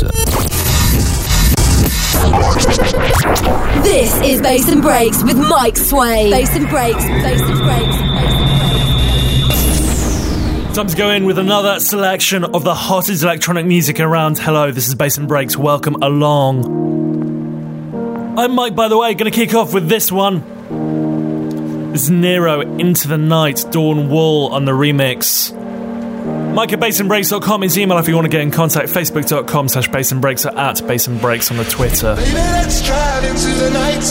producer. This is Bass and Breaks with Mike Sway. Bass and Breaks, Bass and Breaks, Bass and Breaks. Time to go in with another selection of the hottest electronic music around. Hello, this is Bass and Breaks. Welcome along. I'm Mike, by the way, gonna kick off with this one. This is Nero Into the Night, Dawn Wall on the remix. Bassandbreaks.com is email if you want to get in contact. Facebook.com slash bassandbreaks or at bassandbreaks on the Twitter. Baby, let's drive into the night.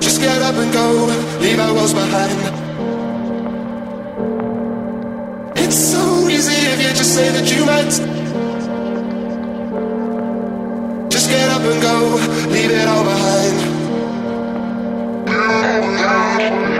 Just get up and go, leave our worlds behind. It's so easy if you just say that you might. Just get up and go, leave it all behind. Just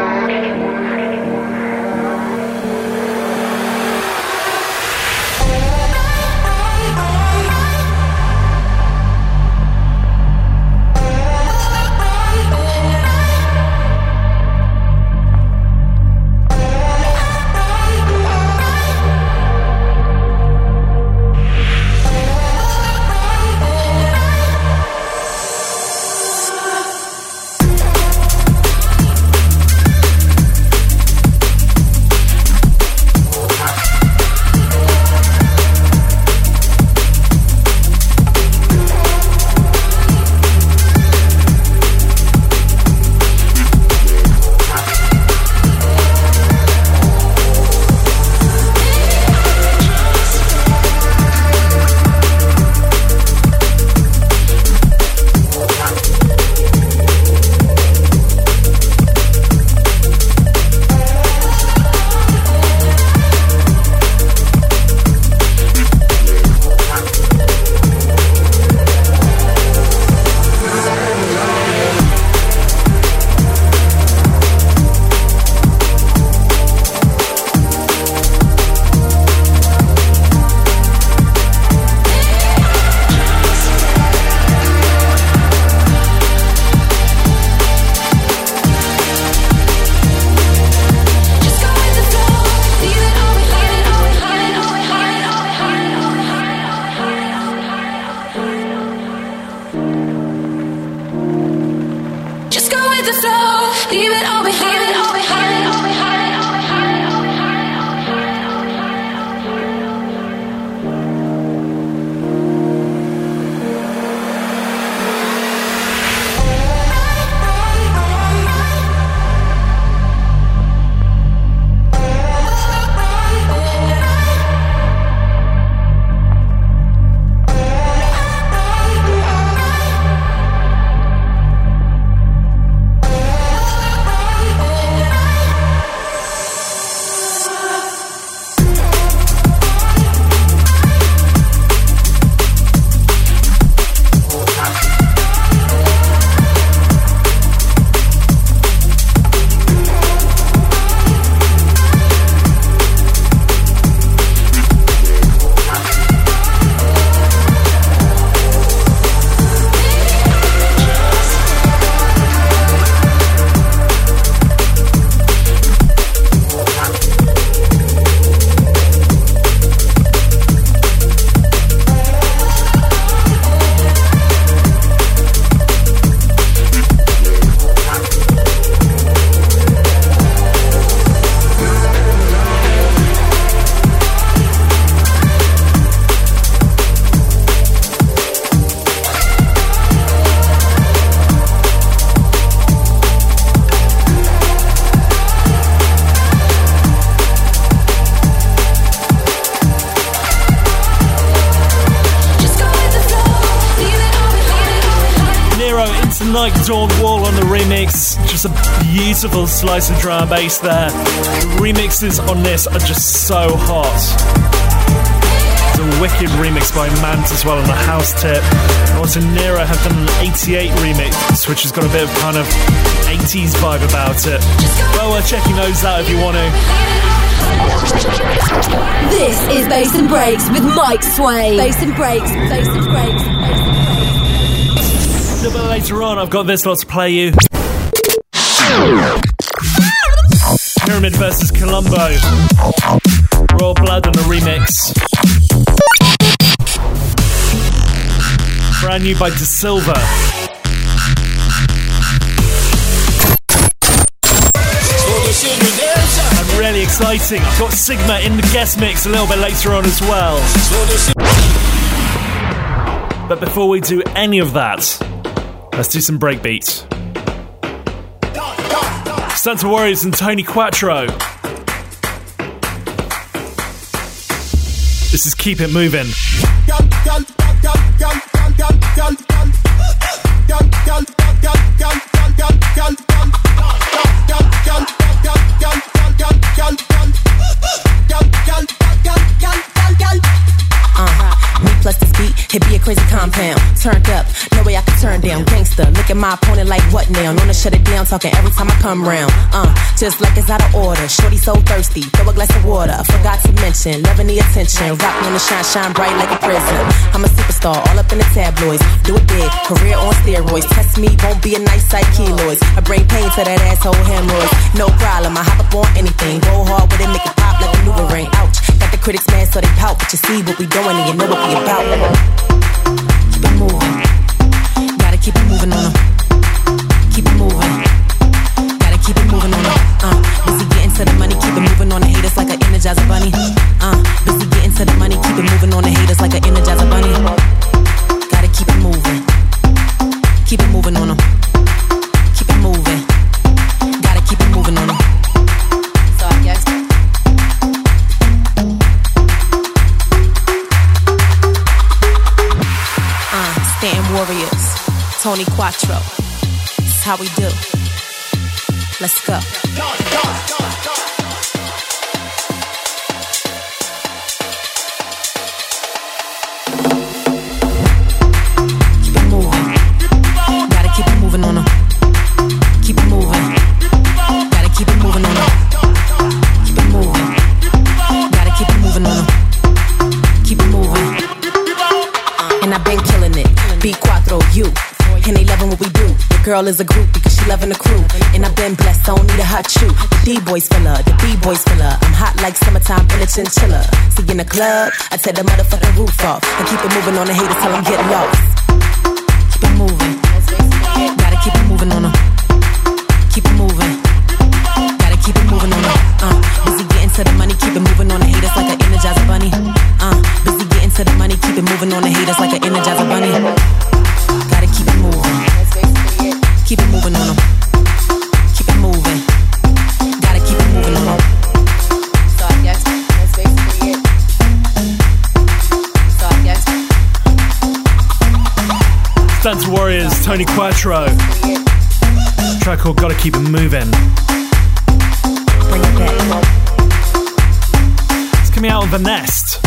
beautiful slice of drum and bass there. The remixes on this are just so hot. It's a wicked remix by Mant as well on the house tip. Also Nero have done an 88 remix, which has got a bit of kind of 80s vibe about it. Well uh, worth checking those out if you want to. This is Bass and Breaks with Mike Sway. Bass and Breaks, Bass and Breaks, Bass and Breaks. A little bit later on, I've got this lot to play you. Pyramid versus Colombo. Royal Blood on the remix. Brand new by De Silva. And really exciting. I've got Sigma in the guest mix a little bit later on as well. But before we do any of that, let's do some breakbeats. Stanton Warriors and Tony Quattro. This is Keep It Moving. My opponent like what now? Known to shut it down, talking every time I come round. Uh, just like it's out of order. Shorty so thirsty, throw a glass of water. I forgot to mention, loving the attention. Rock on the shine, shine bright like a prison. I'm a superstar, all up in the tabloids. Do it big, career on steroids. Test me, won't be a nice sight, kilos. I bring pain to that asshole hemorrhoids. No problem, I hop up on anything. Go hard with it, make it pop like a new ring. Ouch, got the critics mad so they pout. But you see what we doing and you know what we about. Keep it moving. Keep it moving on them. Keep it moving. Gotta keep it moving on them. Uh, busy getting to the money, keep it moving on the haters like an energizer bunny. Uh, busy getting to the money, keep it moving on the haters like an energizer bunny. Gotta keep it moving. Keep it moving on them. Tony Quattro. Is how we do. Let's go. Girl is a group because she loving the crew. And I've been blessed, I don't need a hot shoe. The D-boys filler, the B-boys filler. I'm hot like summertime in a chinchilla. See in the club, I tear the motherfucking roof off. And keep it moving on the haters till I'm getting lost. Keep it moving. Gotta keep it moving on them. Keep it moving. Tony Quattro. Track called Gotta Keep It Moving. bring it back. It's coming out on The Nest,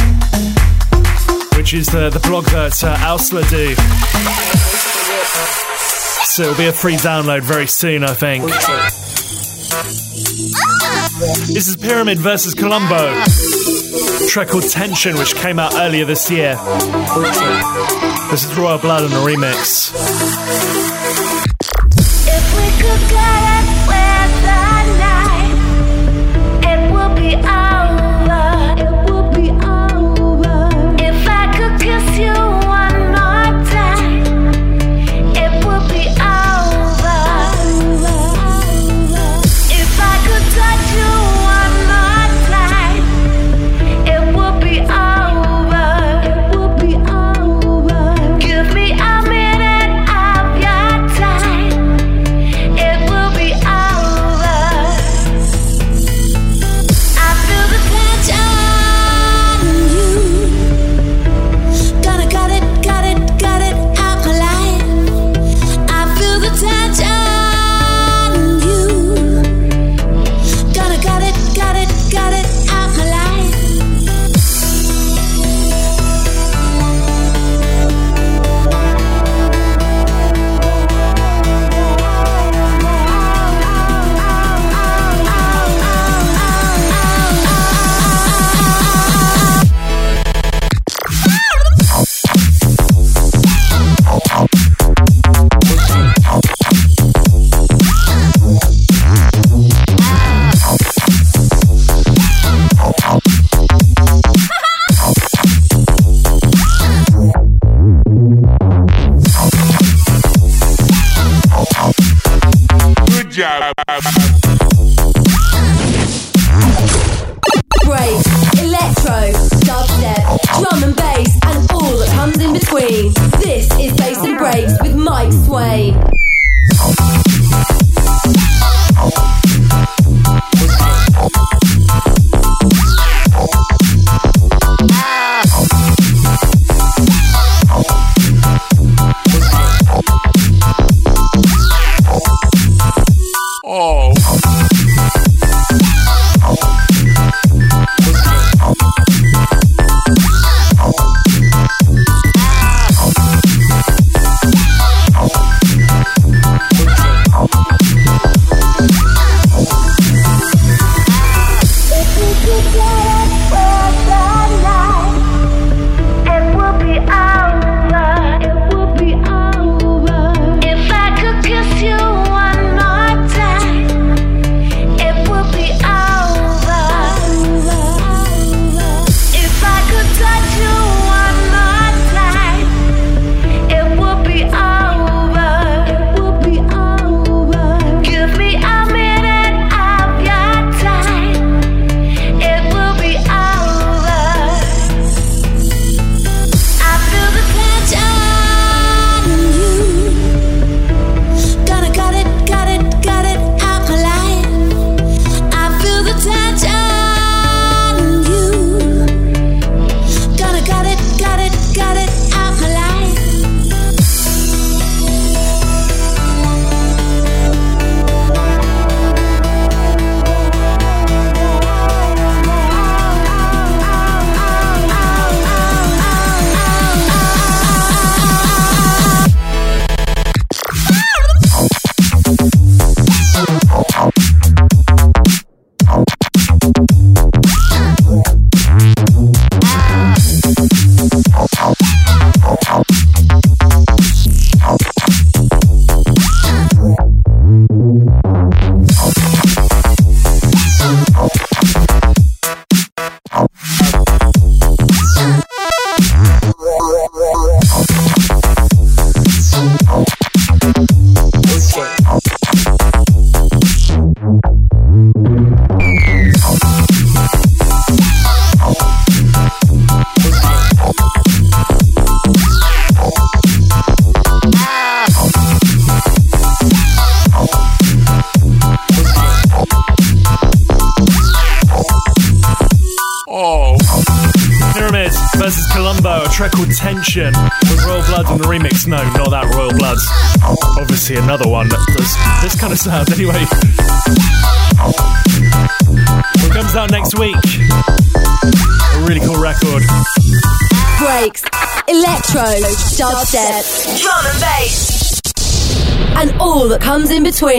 which is the, the blog that uh, Ausla do. So it'll be a free download very soon, I think. This is Pyramid versus Colombo. Track called Tension, which came out earlier this year. This is Royal Blood on the remix.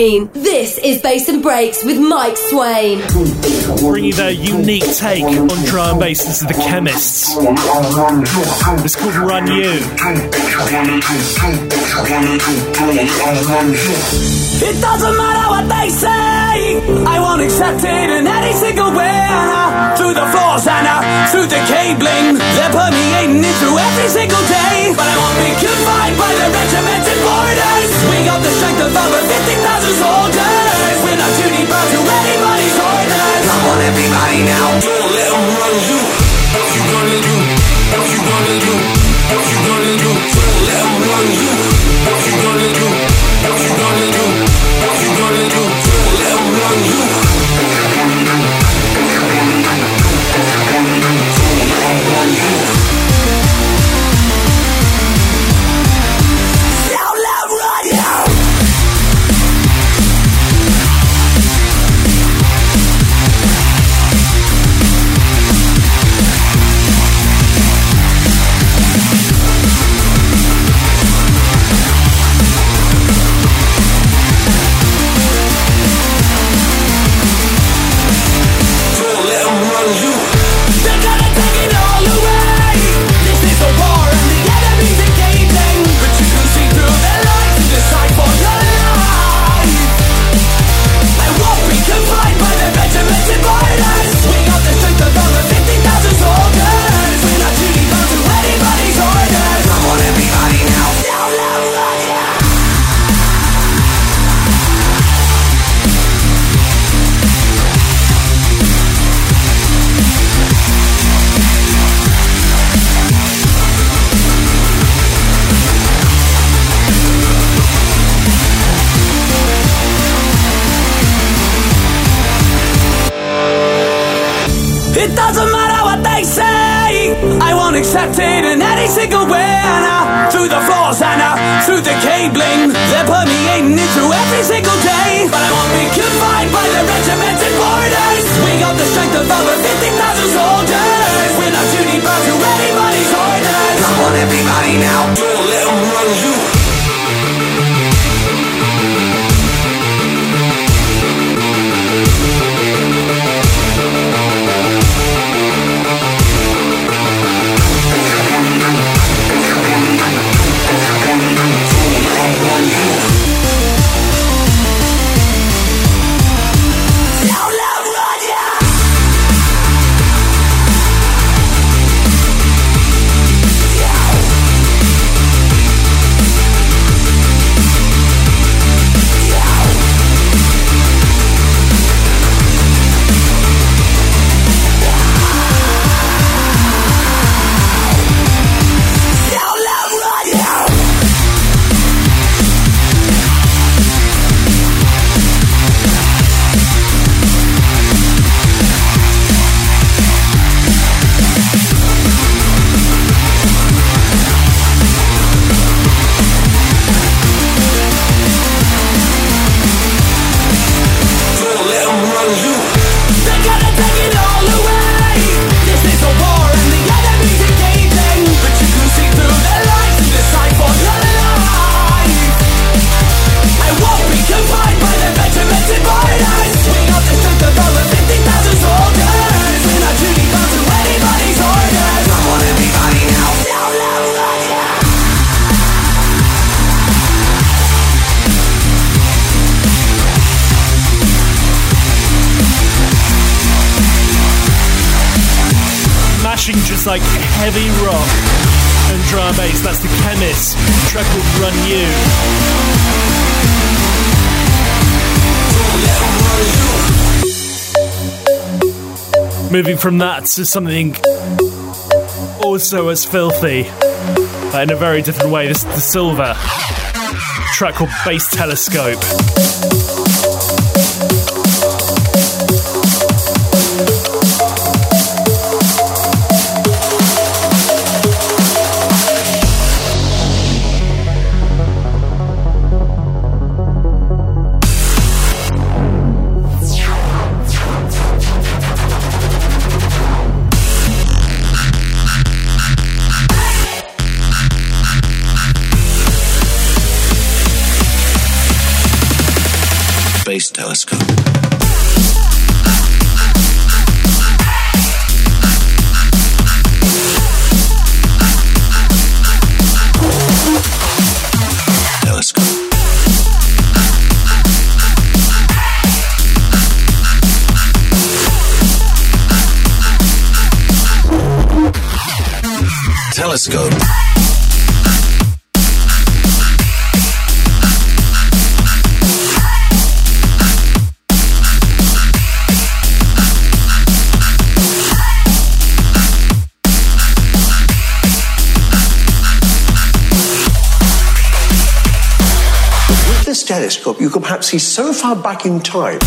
This is Bass and Breaks with Mike Sway. Bring you their unique take on drum and bass. This is the Qemists. It's called Run You. It doesn't matter what they say, I won't accept it in any single way. through the floors and uh, through the cabling, they're permeating through every single day. But I won't be confined by the regimented borders. We got the strength of over 50,000 soldiers. We're not duty bound to anybody's orders. Come on, everybody now. Don't let them heavy rock and drum bass. That's the Qemist. Track called Run You. Moving from that to something also as filthy, but in a very different way. This is De Silva track called Bass Telescope. telescope. Telescope. With this telescope, you can perhaps see so far back in time.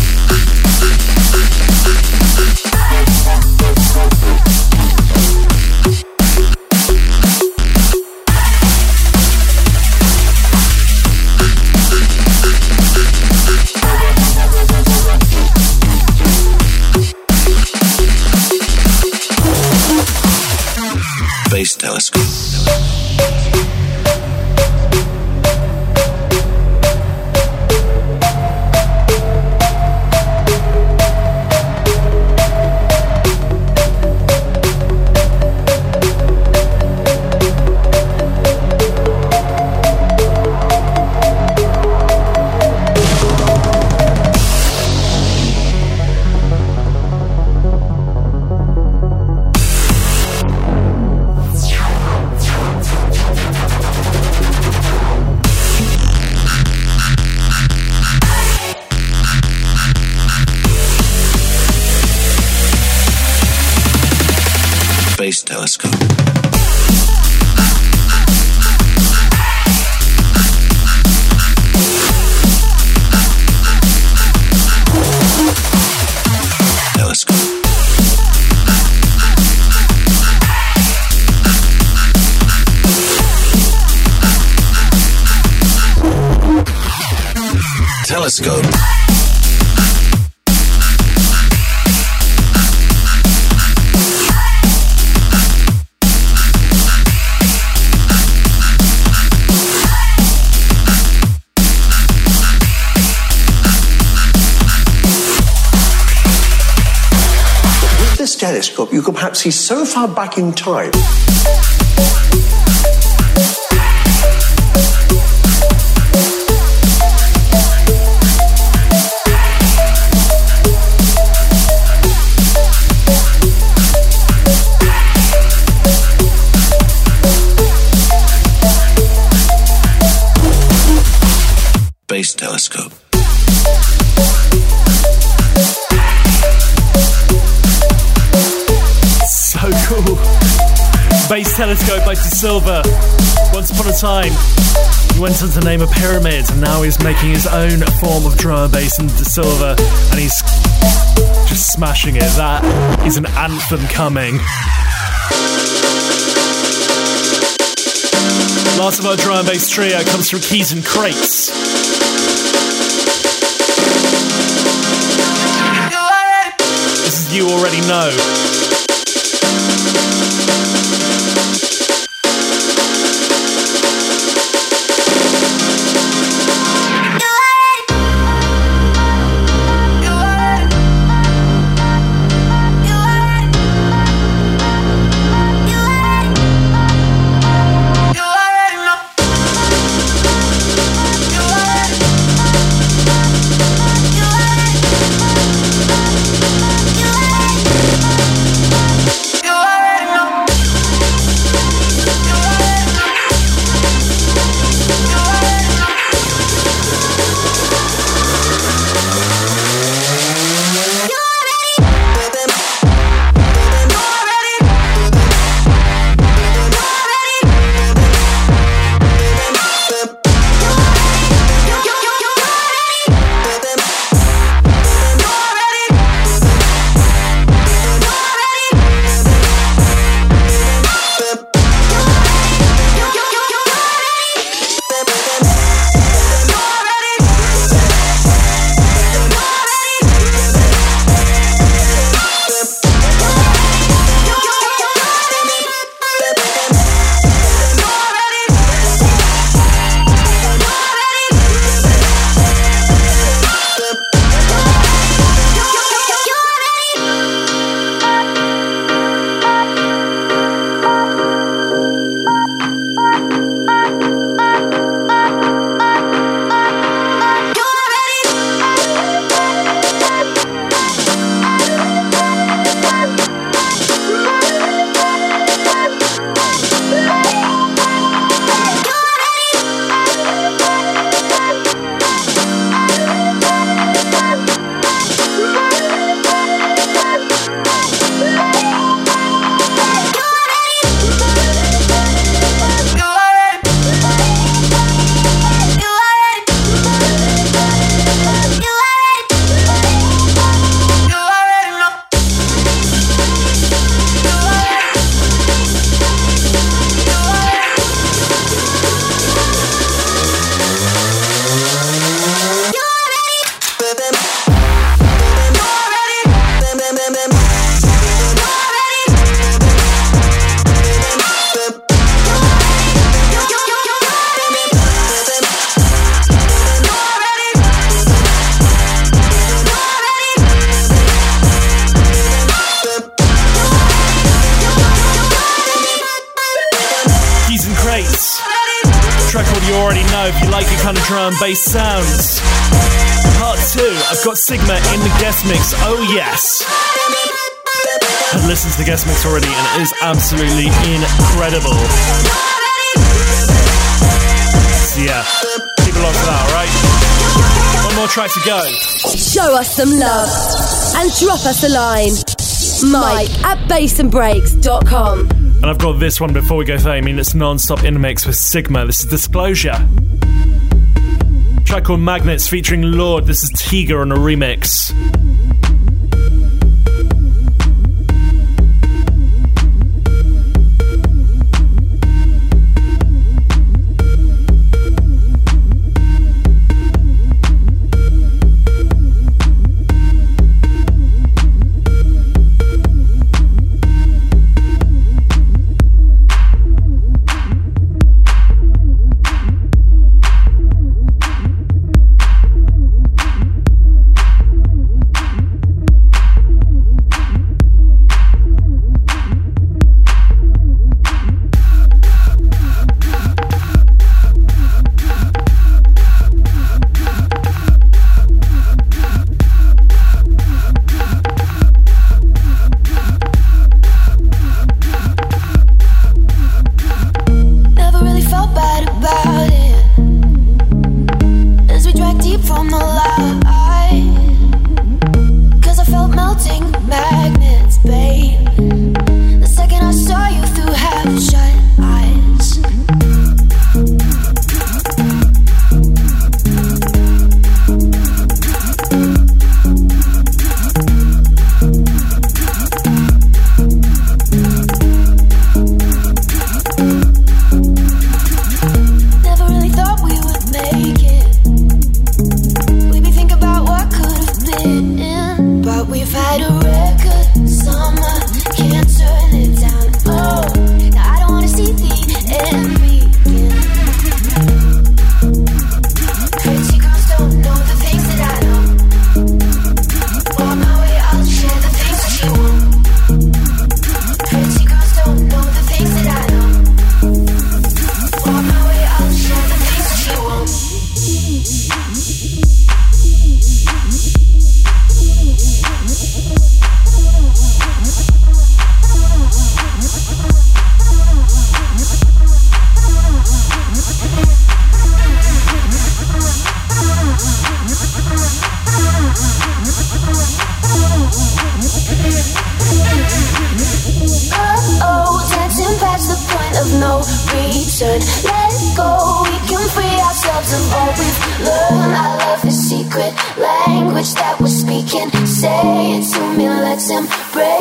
See so far back in time. Telescope by De Silva. Once upon a time, he went on to name a pyramid, and now he's making his own form of drum and bass in De Silva, and he's just smashing it. That is an anthem coming. Last of our drum and bass trio comes from Keys N Krates. This is You Already Know. go. Show us some love and drop us a line. Mike at bassandbreaks.com. And I've got this one before we go I mean, it's non stop in the mix with Sigma. This is Disclosure. Track called Magnets featuring Lorde. This is Tiger on a remix.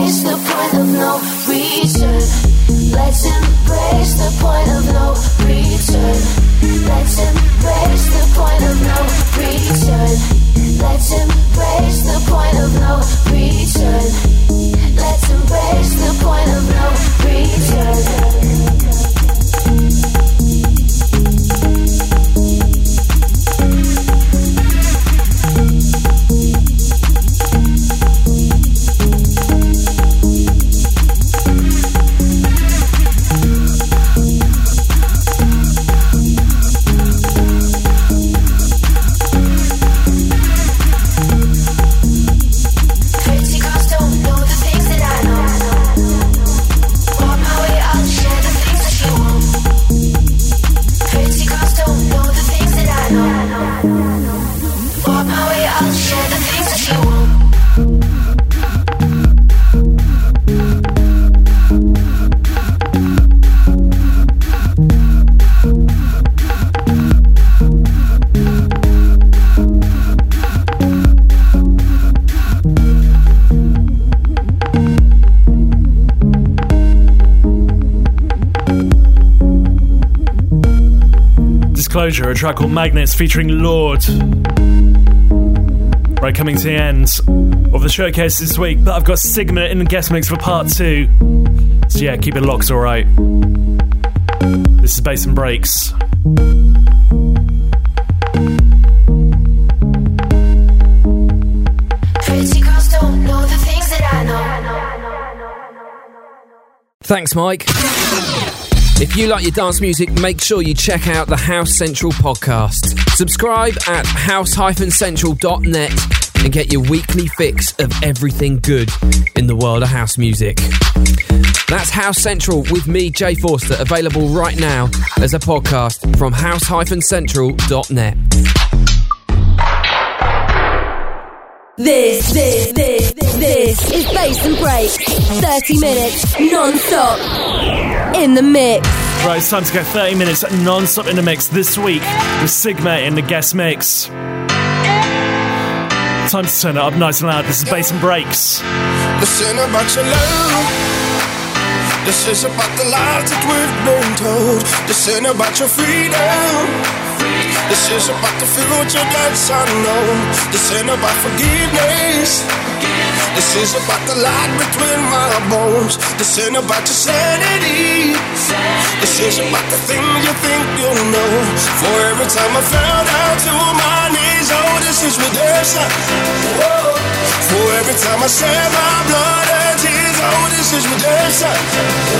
embrace the point of no return. Let's embrace the point of no return. Let's embrace the point of no return. Let's embrace the point of no return. A track called Magnets featuring Lorde. Right, coming to the end of the showcase this week, but I've got Sigma in the guest mix for part two. So yeah, keep it locked, alright. This is Bass and Breaks. Thanks, Mike. If you like your dance music, make sure you check out the House Central podcast. Subscribe at house-central.net and get your weekly fix of everything good in the world of house music. That's House Central with me, Jay Forster, available right now as a podcast from house-central.net. This, this, this, this is Bass and Breaks. 30 minutes non-stop in the mix. Right, it's time to go 30 minutes non stop in the mix this week with Sigma in the guest mix. Time to turn it up nice and loud. This is Bass and Breaks. Listen about your love. This is about the lies that we've been told. This ain't about your freedom. This is about the future that's unknown. This ain't about forgiveness. This is about the light between my bones. This ain't about your sanity. Is about the thing you think you know. For every time I fell down to my knees, oh, this is redemption. Whoa. For every time I shed my blood and tears, oh, this is redemption.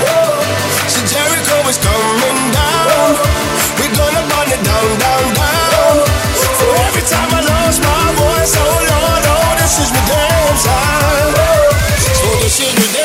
Whoa. So Jericho is coming down. We're gonna burn it down, down, down. For every time I lost my voice, oh Lord, oh, this is redemption. So this is redemption.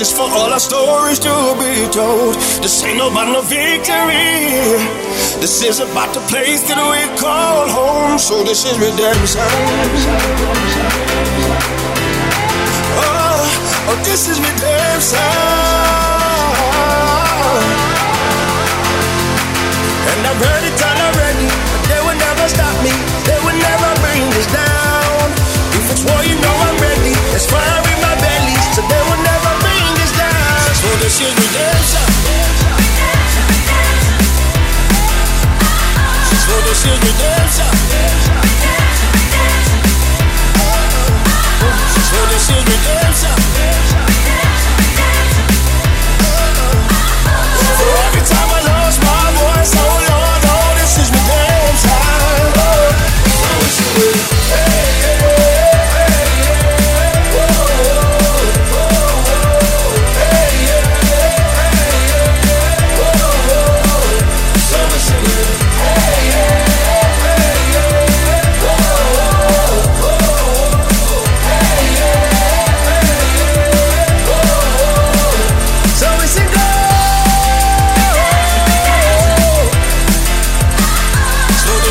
is for all our stories to be told. This ain't about no victory. This is about the place that we call home. So this is redemption. Oh, oh this is redemption. And I've heard it all already, they will never stop me. They will never bring us down. Is redemption. So this is redemption. So this is redemption.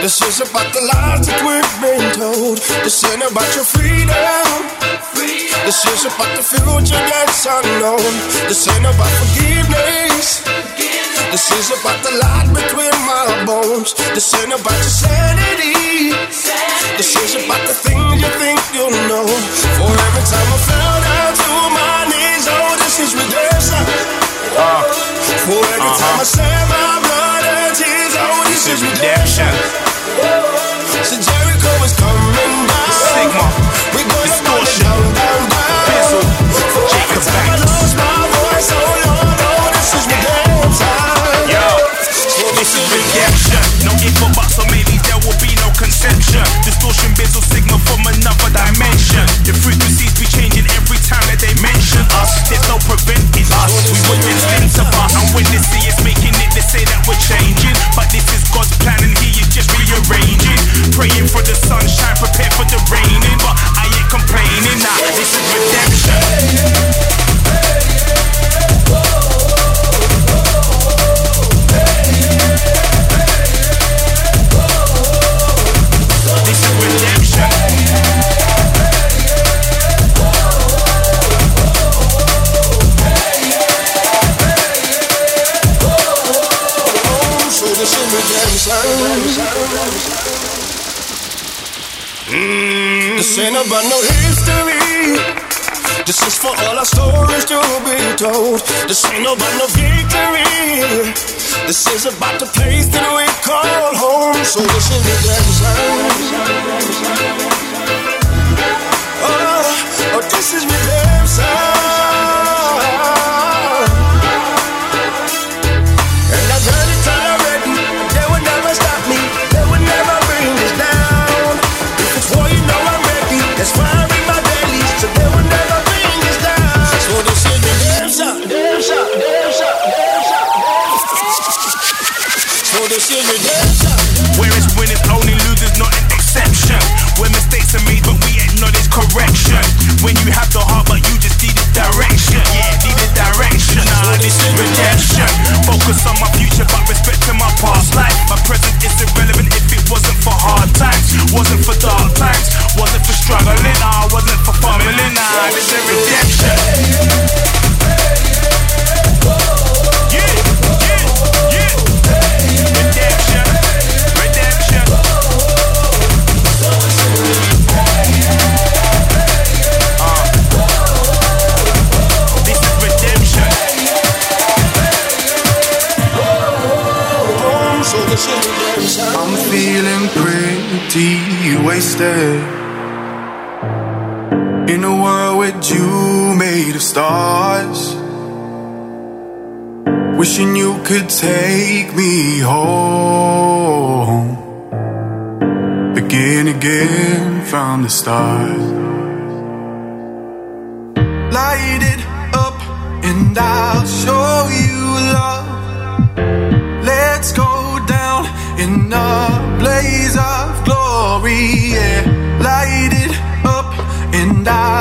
This is about the lies that we've been told. This ain't about your freedom. This is about the future that's unknown. This ain't about forgiveness. This is about the light between my bones. This ain't about your sanity. This is about the things you think you know. For every time I fell down to my knees, oh, this is redemption. Ah. For every time uh-huh. I shed my blood soul, this is redemption. So Jericho is coming down. Sigma. We Distortion. Bizzle. My voice, oh Lord, oh, this is redemption. Yo, this is redemption. No so maybe there will be no conception. Distortion, bizzle, signal from another dimension. The frequencies be changing every time that they mention us. There's no preventing us. We witness things of us. I'm witnessing making it. They say that we're changing planning, he is just rearranging. Praying for the sunshine, prepare for the raining. But I ain't complaining, nah, this is redemption. This ain't about no history. This is for all our stories to be told. This ain't about no victory. This is about the place that we call home. So this is redemption. Oh, oh this is redemption. Focus on my future, but respecting my past life. My present is irrelevant if it wasn't for hard times, wasn't for dark times, wasn't for struggling, I wasn't for fumbling. Nah, this is redemption. Wasted in a world with you made of stars. Wishing you could take me home. Begin again from the start. And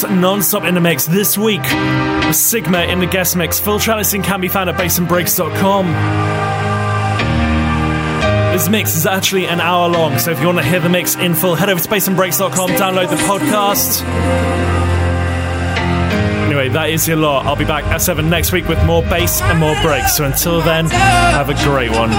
30 minutes non-stop in the mix this week Sigma in the guest mix. Full track listing can be found at bassandbreaks.com. This mix is actually an hour long, so if you want to hear the mix in full, head over to bassandbreaks.com, download the podcast. Anyway, that is your lot. I'll be back at 7 next week with more bass and more breaks. So until then, have a great one.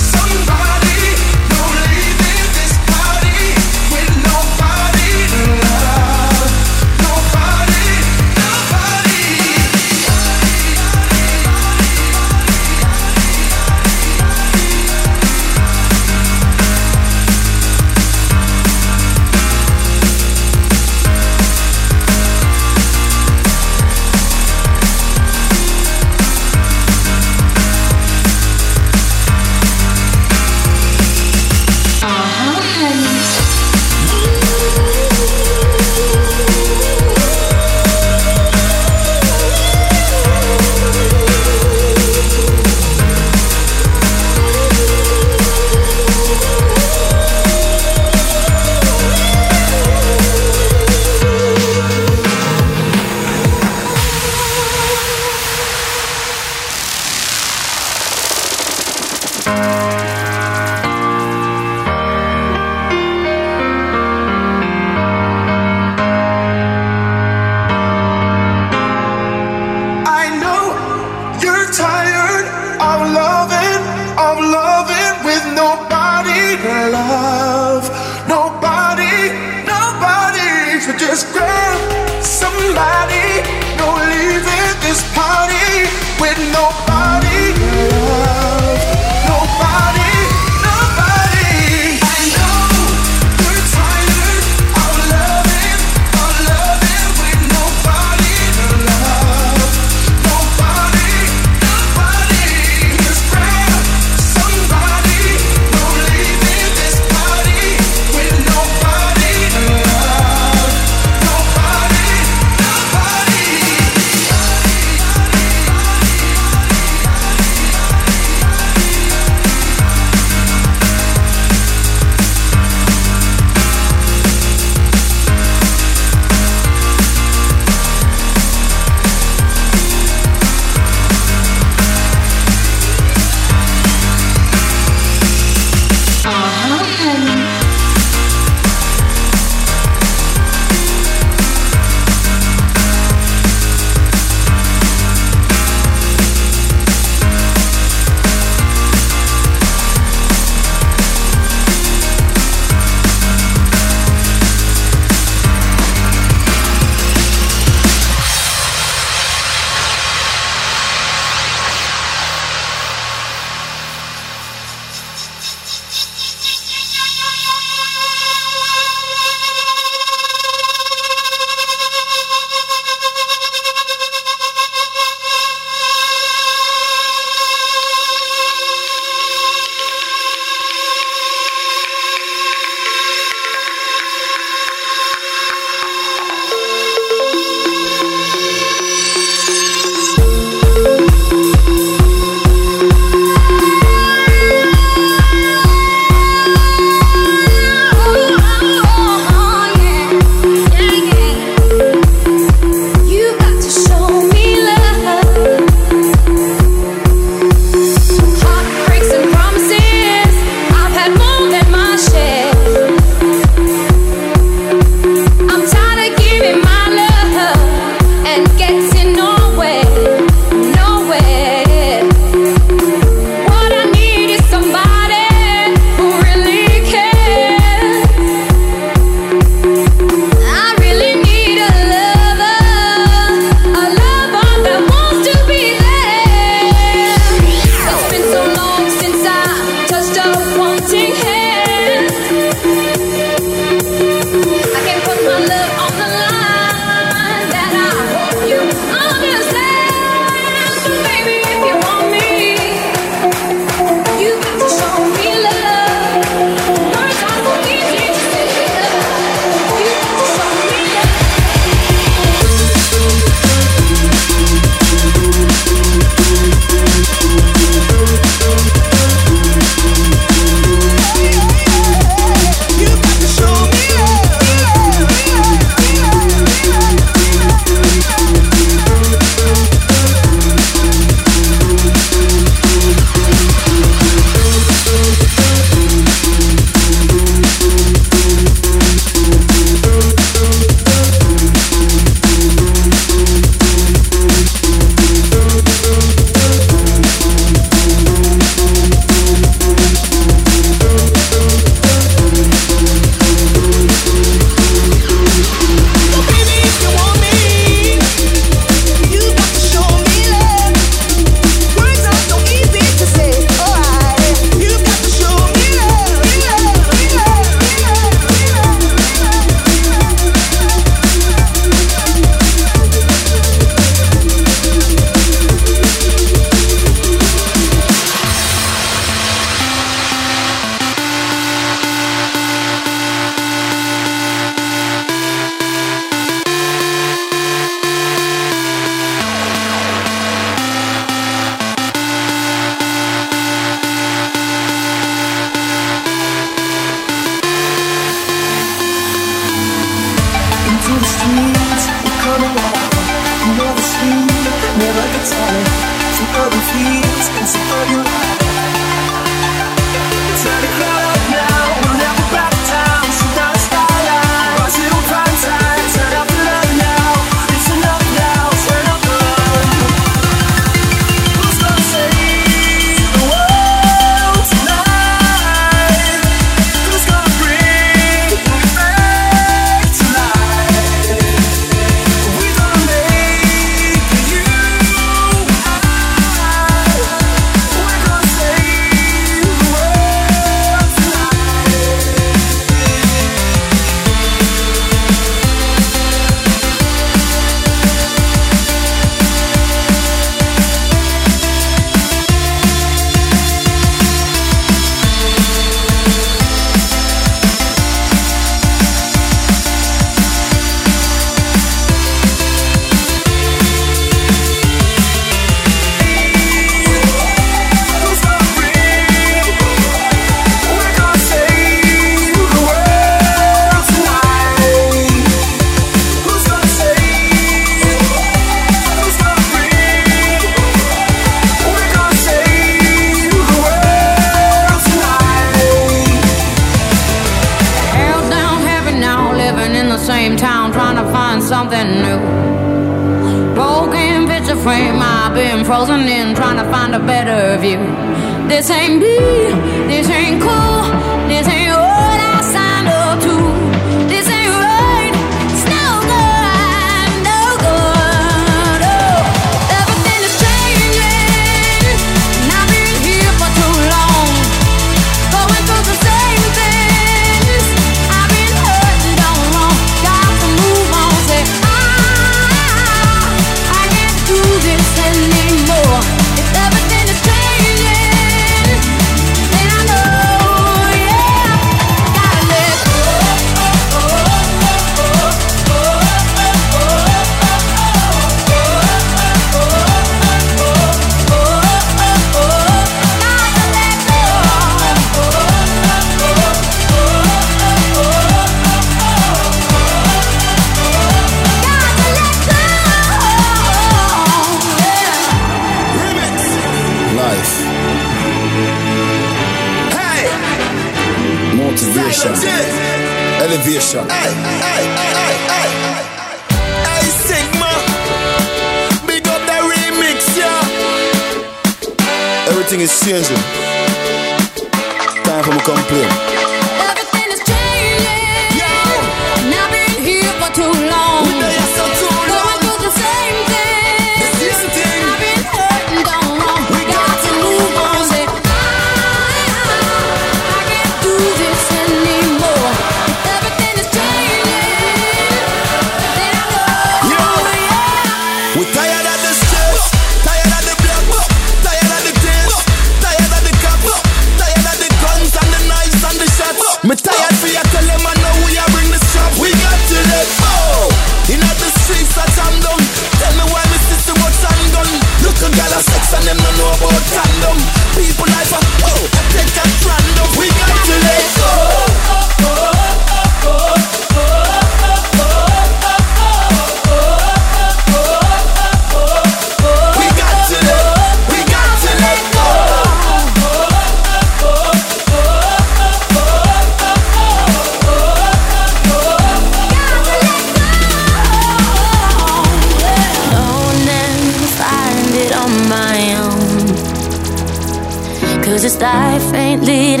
Cause this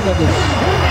We